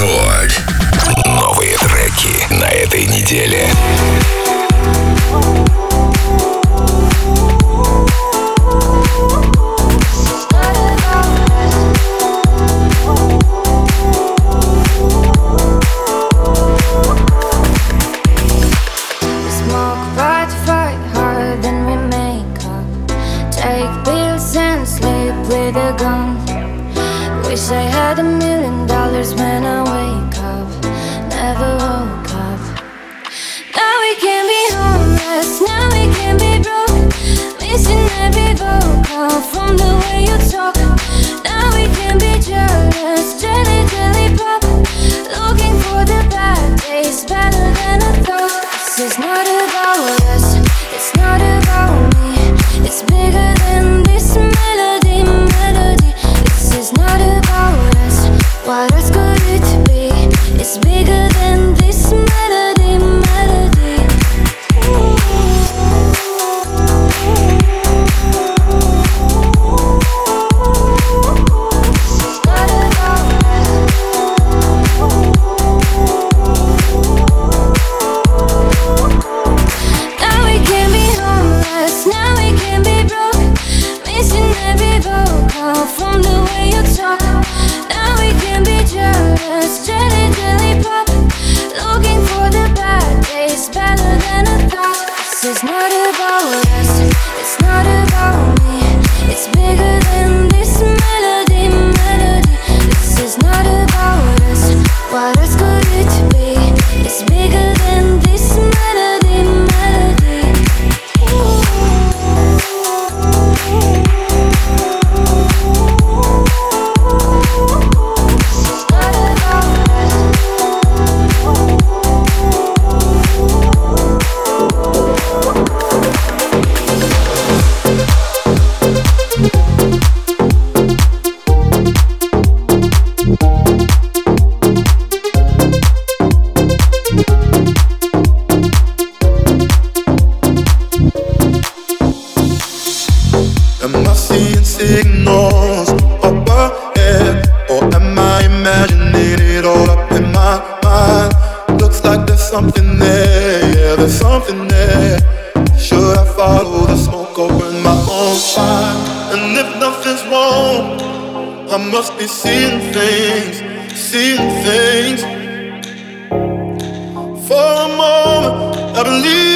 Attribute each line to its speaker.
Speaker 1: Рекорд.
Speaker 2: Новые треки на этой неделе.
Speaker 3: Take pills and sleep with a gun. Wish I had a million. It's better than I thought. This is not about us. It's not about me. It's bigger than.
Speaker 4: Am I seeing signals up ahead? Or am I imagining it all up in my mind? Looks like there's something there, yeah, there's something there. Should I follow the smoke or burn my own fire? And if nothing's wrong, I must be seeing things, seeing things. For a moment, I believe.